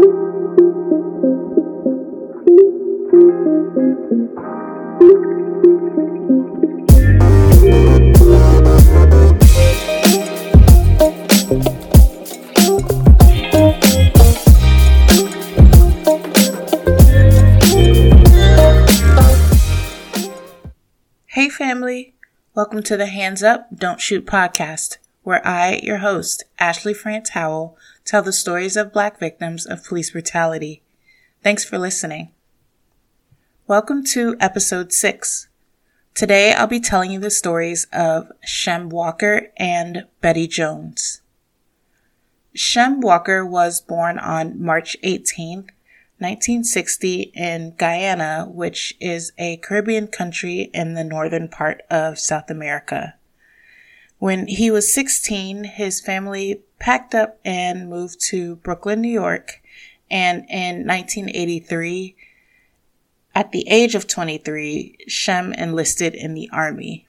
Hey, family. Welcome to the Hands Up, Don't Shoot podcast, where I, your host, Ashley France Howell, tell the stories of Black victims of police brutality. Thanks for listening. Welcome to episode 6. Today I'll be telling you the stories of Shem Walker and Betty Jones. Shem Walker was born on March 18th, 1960 in Guyana, which is a Caribbean country in the northern part of South America. When he was 16, his family packed up and moved to Brooklyn, New York, and in 1983, at the age of 23, Shem enlisted in the army.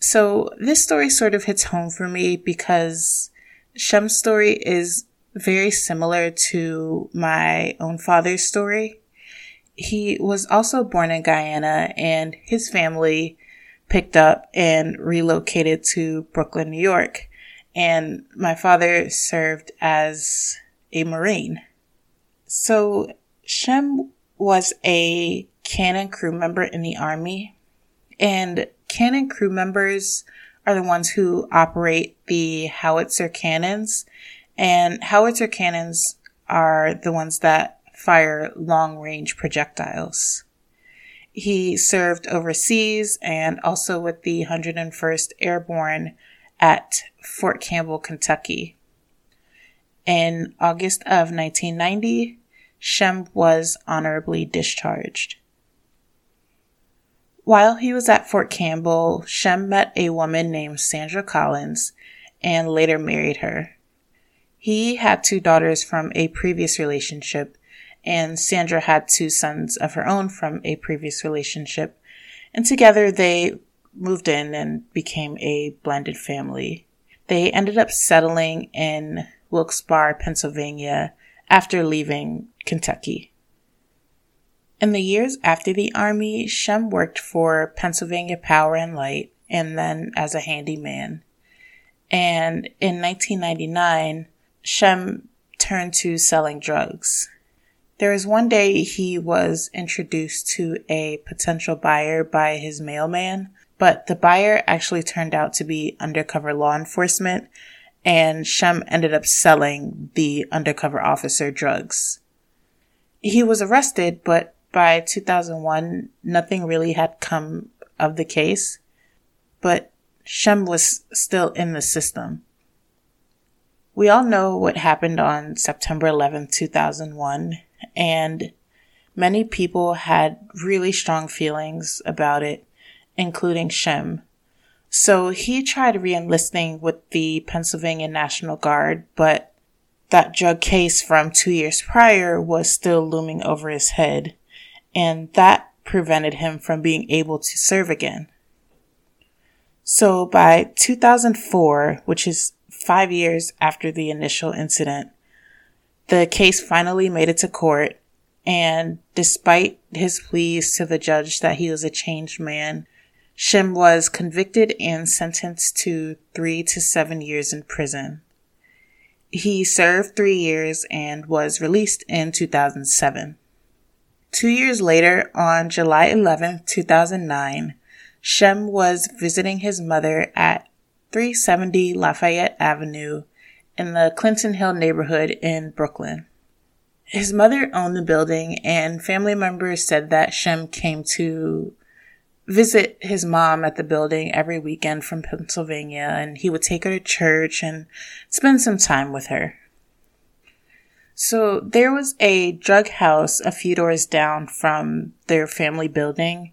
So this story sort of hits home for me because Shem's story is very similar to my own father's story. He was also born in Guyana and his family picked up and relocated to Brooklyn, New York. And my father served as a Marine. So Shem was a cannon crew member in the Army and cannon crew members are the ones who operate the howitzer cannons and howitzer cannons are the ones that fire long range projectiles. He served overseas and also with the 101st Airborne at Fort Campbell, Kentucky. In August of 1990, Shem was honorably discharged. While he was at Fort Campbell, Shem met a woman named Sandra Collins and later married her. He had two daughters from a previous relationship, and Sandra had two sons of her own from a previous relationship. And together they moved in and became a blended family. They ended up settling in Wilkes-Barre, Pennsylvania after leaving Kentucky. In the years after the Army, Shem worked for Pennsylvania Power and Light and then as a handyman. And in 1999, Shem turned to selling drugs. There was one day he was introduced to a potential buyer by his mailman, but the buyer actually turned out to be undercover law enforcement, and Shem ended up selling the undercover officer drugs. He was arrested, but by 2001, nothing really had come of the case, but Shem was still in the system. We all know what happened on September 11th, 2001, and many people had really strong feelings about it, including Shem. So he tried reenlisting with the Pennsylvania National Guard, but that drug case from two years prior was still looming over his head, and that prevented him from being able to serve again. So by 2004, which is five years after the initial incident, the case finally made it to court. And despite his pleas to the judge that he was a changed man, Shem was convicted and sentenced to three to seven years in prison. He served three years and was released in 2007. Two years later, on July 11, 2009, Shem was visiting his mother at 370 Lafayette Avenue in the Clinton Hill neighborhood in Brooklyn. His mother owned the building and family members said that Shem came to visit his mom at the building every weekend from Pennsylvania and he would take her to church and spend some time with her. So there was a drug house a few doors down from their family building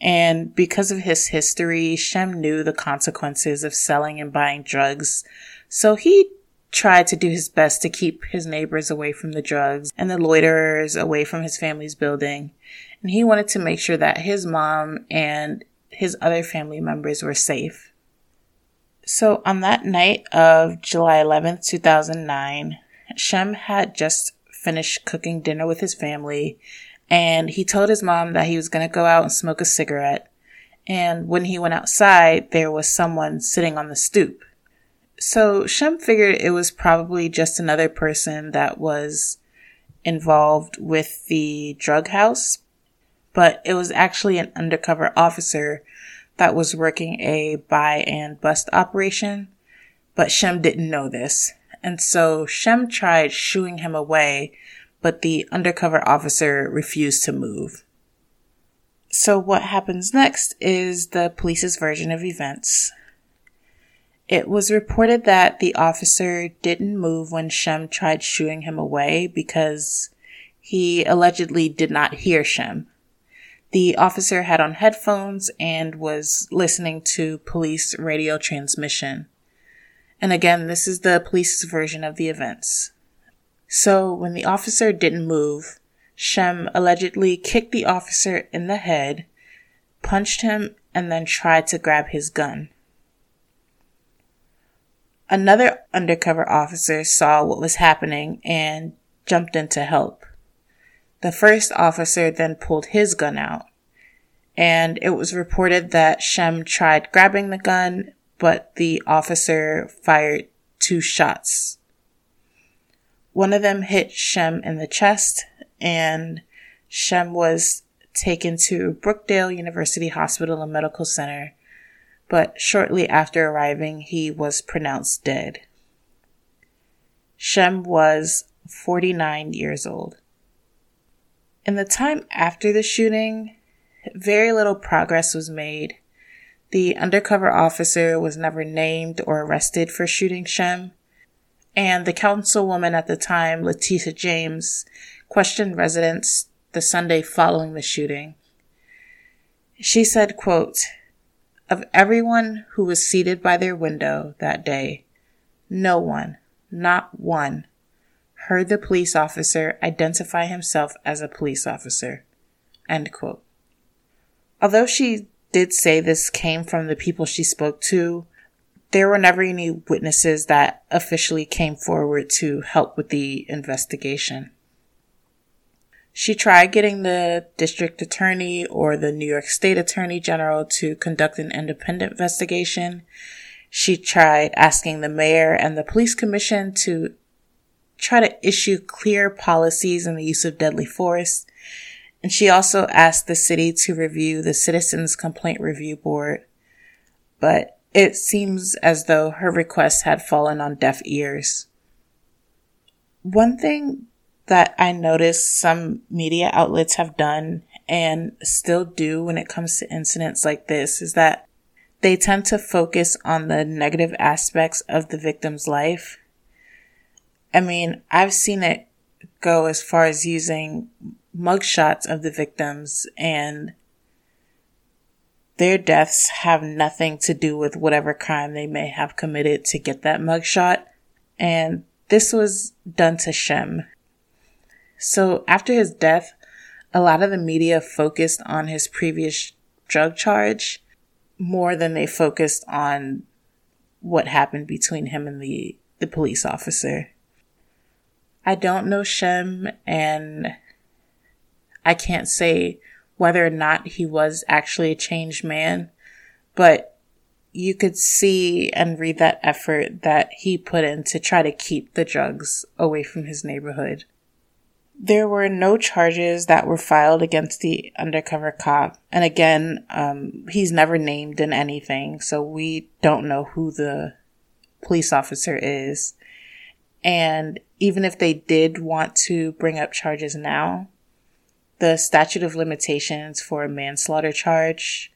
and because of his history, Shem knew the consequences of selling and buying drugs. So he tried to do his best to keep his neighbors away from the drugs and the loiterers away from his family's building. And he wanted to make sure that his mom and his other family members were safe. So on that night of July 11th, 2009, Shem had just finished cooking dinner with his family and he told his mom that he was going to go out and smoke a cigarette. And when he went outside, there was someone sitting on the stoop. So Shem figured it was probably just another person that was involved with the drug house, but it was actually an undercover officer that was working a buy and bust operation. But Shem didn't know this. And so Shem tried shooing him away but the undercover officer refused to move. So what happens next is the police's version of events. It was reported that the officer didn't move when Shem tried shooing him away because he allegedly did not hear Shem. The officer had on headphones and was listening to police radio transmission. And again, this is the police's version of the events. So when the officer didn't move, Shem allegedly kicked the officer in the head, punched him, and then tried to grab his gun. Another undercover officer saw what was happening and jumped in to help. The first officer then pulled his gun out, and it was reported that Shem tried grabbing the gun, but the officer fired two shots one of them hit Shem in the chest, and Shem was taken to Brookdale University Hospital and Medical Center, but shortly after arriving, he was pronounced dead. Shem was 49 years old. In the time after the shooting, very little progress was made. The undercover officer was never named or arrested for shooting Shem, and the councilwoman at the time, Letitia James, questioned residents the Sunday following the shooting. She said, quote, of everyone who was seated by their window that day, no one, not one, heard the police officer identify himself as a police officer. Although she did say this came from the people she spoke to, there were never any witnesses that officially came forward to help with the investigation. She tried getting the district attorney or the New York State Attorney General to conduct an independent investigation. She tried asking the mayor and the police commission to try to issue clear policies in the use of deadly force. And she also asked the city to review the Citizens Complaint Review Board. But it seems as though her requests had fallen on deaf ears. One thing that I noticed some media outlets have done and still do when it comes to incidents like this is that they tend to focus on the negative aspects of the victim's life. I mean, I've seen it go as far as using mugshots of the victims and their deaths have nothing to do with whatever crime they may have committed to get that mugshot. And this was done to Shem. So after his death, a lot of the media focused on his previous drug charge more than they focused on what happened between him and the, the police officer. I don't know Shem and I can't say whether or not he was actually a changed man, but you could see and read that effort that he put in to try to keep the drugs away from his neighborhood. There were no charges that were filed against the undercover cop. And again, um, he's never named in anything, so we don't know who the police officer is. And even if they did want to bring up charges now, the statute of limitations for a manslaughter charge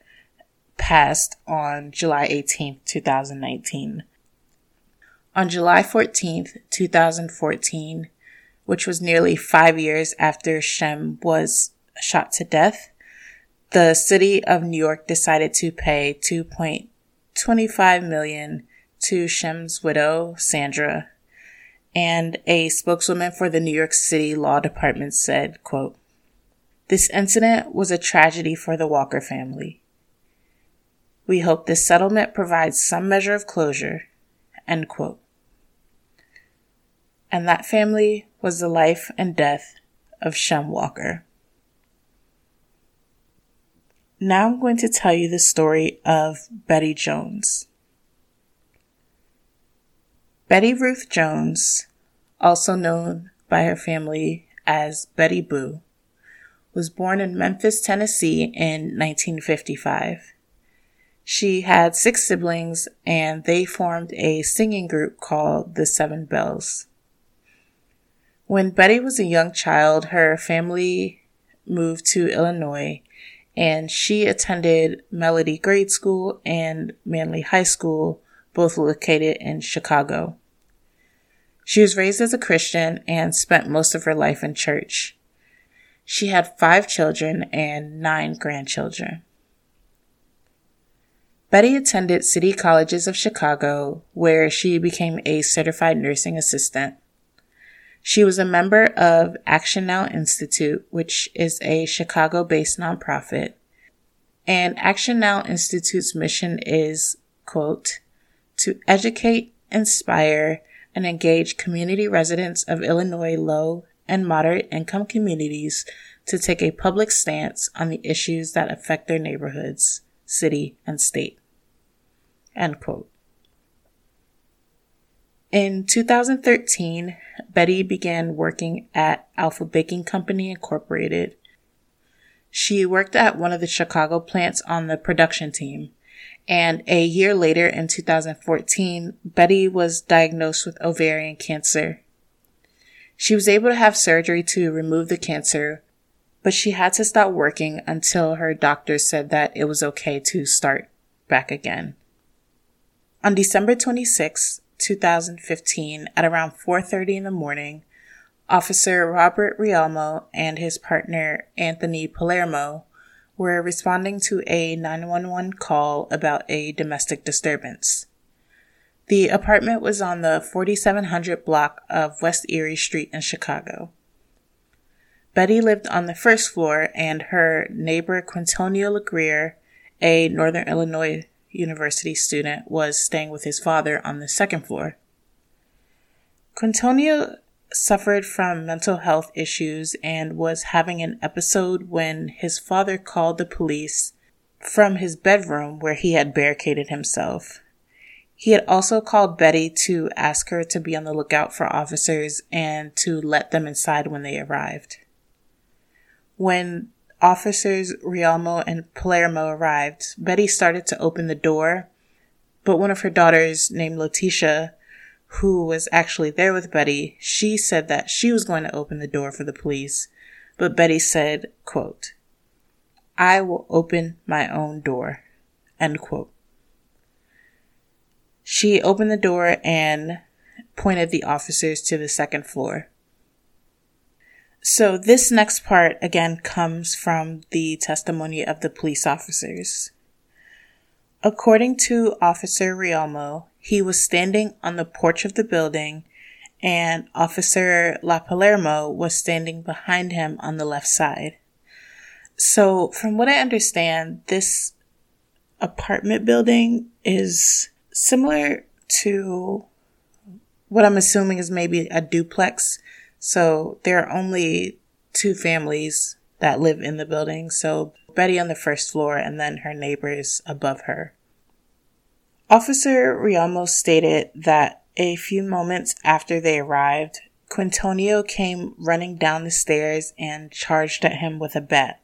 passed on July 18th, 2019. On July 14th, 2014, which was nearly five years after Shem was shot to death, the city of New York decided to pay 2.25 million to Shem's widow, Sandra, and a spokeswoman for the New York City Law Department said, quote, this incident was a tragedy for the Walker family. We hope this settlement provides some measure of closure. End quote. And that family was the life and death of Shem Walker. Now I'm going to tell you the story of Betty Jones. Betty Ruth Jones, also known by her family as Betty Boo, was born in Memphis, Tennessee in 1955. She had six siblings and they formed a singing group called the Seven Bells. When Betty was a young child, her family moved to Illinois and she attended Melody Grade School and Manley High School, both located in Chicago. She was raised as a Christian and spent most of her life in church. She had five children and nine grandchildren. Betty attended City Colleges of Chicago, where she became a certified nursing assistant. She was a member of Action Now Institute, which is a Chicago based nonprofit. And Action Now Institute's mission is, quote, to educate, inspire, and engage community residents of Illinois low and moderate income communities to take a public stance on the issues that affect their neighborhoods, city, and state. End quote. In 2013, Betty began working at Alpha Baking Company Incorporated. She worked at one of the Chicago plants on the production team. And a year later in 2014, Betty was diagnosed with ovarian cancer. She was able to have surgery to remove the cancer, but she had to stop working until her doctor said that it was okay to start back again. On December 26, 2015, at around 4:30 in the morning, Officer Robert Rialmo and his partner Anthony Palermo were responding to a 911 call about a domestic disturbance. The apartment was on the 4700 block of West Erie Street in Chicago. Betty lived on the first floor and her neighbor Quintonio LeGrier, a Northern Illinois University student, was staying with his father on the second floor. Quintonio suffered from mental health issues and was having an episode when his father called the police from his bedroom where he had barricaded himself. He had also called Betty to ask her to be on the lookout for officers and to let them inside when they arrived. When officers Rialmo and Palermo arrived, Betty started to open the door, but one of her daughters, named Letitia, who was actually there with Betty, she said that she was going to open the door for the police, but Betty said, quote, I will open my own door, end quote. She opened the door and pointed the officers to the second floor. So this next part again comes from the testimony of the police officers. According to Officer Rialmo, he was standing on the porch of the building and Officer La Palermo was standing behind him on the left side. So from what I understand, this apartment building is similar to what I'm assuming is maybe a duplex so there are only two families that live in the building. So Betty on the first floor and then her neighbors above her. Officer Rialmo stated that a few moments after they arrived, Quintonio came running down the stairs and charged at him with a bat.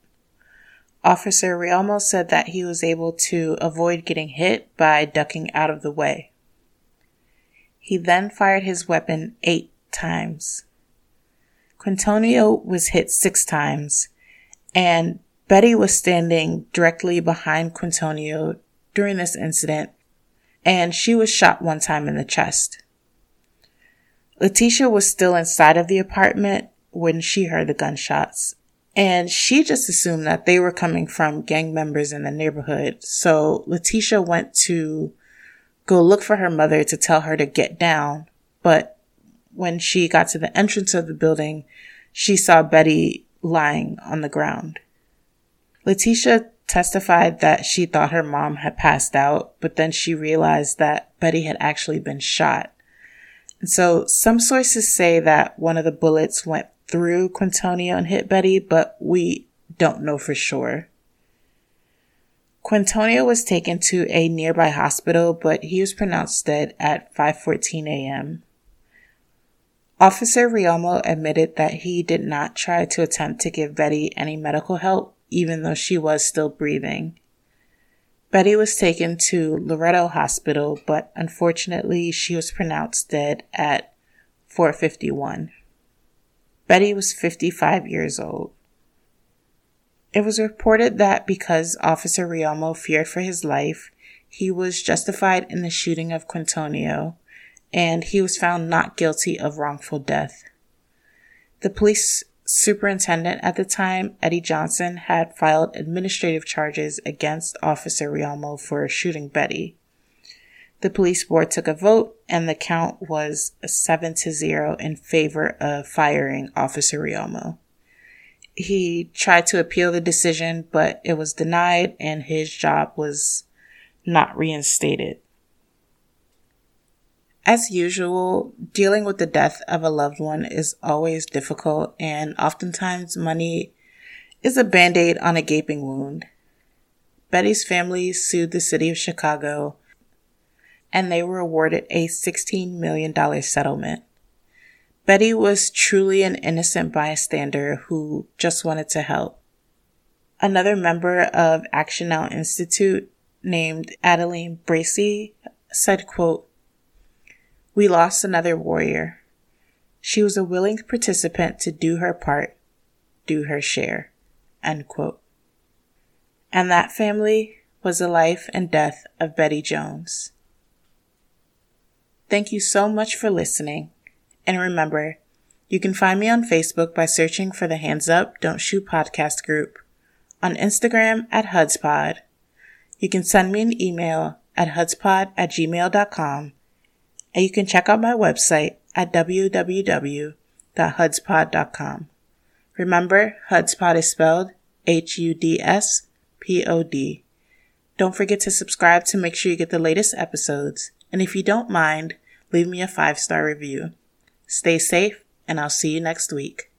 Officer Rialmo said that he was able to avoid getting hit by ducking out of the way. He then fired his weapon eight times. Quintonio was hit six times, and Betty was standing directly behind Quintonio during this incident, and she was shot one time in the chest. Letitia was still inside of the apartment when she heard the gunshots, and she just assumed that they were coming from gang members in the neighborhood. So Letitia went to go look for her mother to tell her to get down, but when she got to the entrance of the building, she saw Betty lying on the ground. Letitia testified that she thought her mom had passed out, but then she realized that Betty had actually been shot. And so some sources say that one of the bullets went through Quintonio and hit Betty, but we don't know for sure. Quintonio was taken to a nearby hospital, but he was pronounced dead at 5:14 a.m. Officer Rialmo admitted that he did not try to attempt to give Betty any medical help, even though she was still breathing. Betty was taken to Loretto Hospital, but unfortunately she was pronounced dead at 451. Betty was 55 years old. It was reported that because Officer Rialmo feared for his life, he was justified in the shooting of Quintonio, and he was found not guilty of wrongful death. The police superintendent at the time, Eddie Johnson, had filed administrative charges against Officer Rialmo for shooting Betty. The police board took a vote and the count was 7 to 0 in favor of firing Officer Rialmo. He tried to appeal the decision, but it was denied and his job was not reinstated. As usual, dealing with the death of a loved one is always difficult, and oftentimes money is a band aid on a gaping wound. Betty's family sued the city of Chicago, and they were awarded a $16 million settlement. Betty was truly an innocent bystander who just wanted to help. Another member of Action Now Institute named Adeline Bracy said, quote, we lost another warrior. She was a willing participant to do her part, do her share. And that family was the life and death of Betty Jones. Thank you so much for listening. And remember, you can find me on Facebook by searching for the Hands Up, Don't Shoot podcast group, on Instagram at HUDSPod. You can send me an email at hudspod at gmail.com and you can check out my website at www.hudspod.com. Remember, HUDspod is spelled H-U-D-S-P-O-D. Don't forget to subscribe to make sure you get the latest episodes. And if you don't mind, leave me a five star review. Stay safe, and I'll see you next week.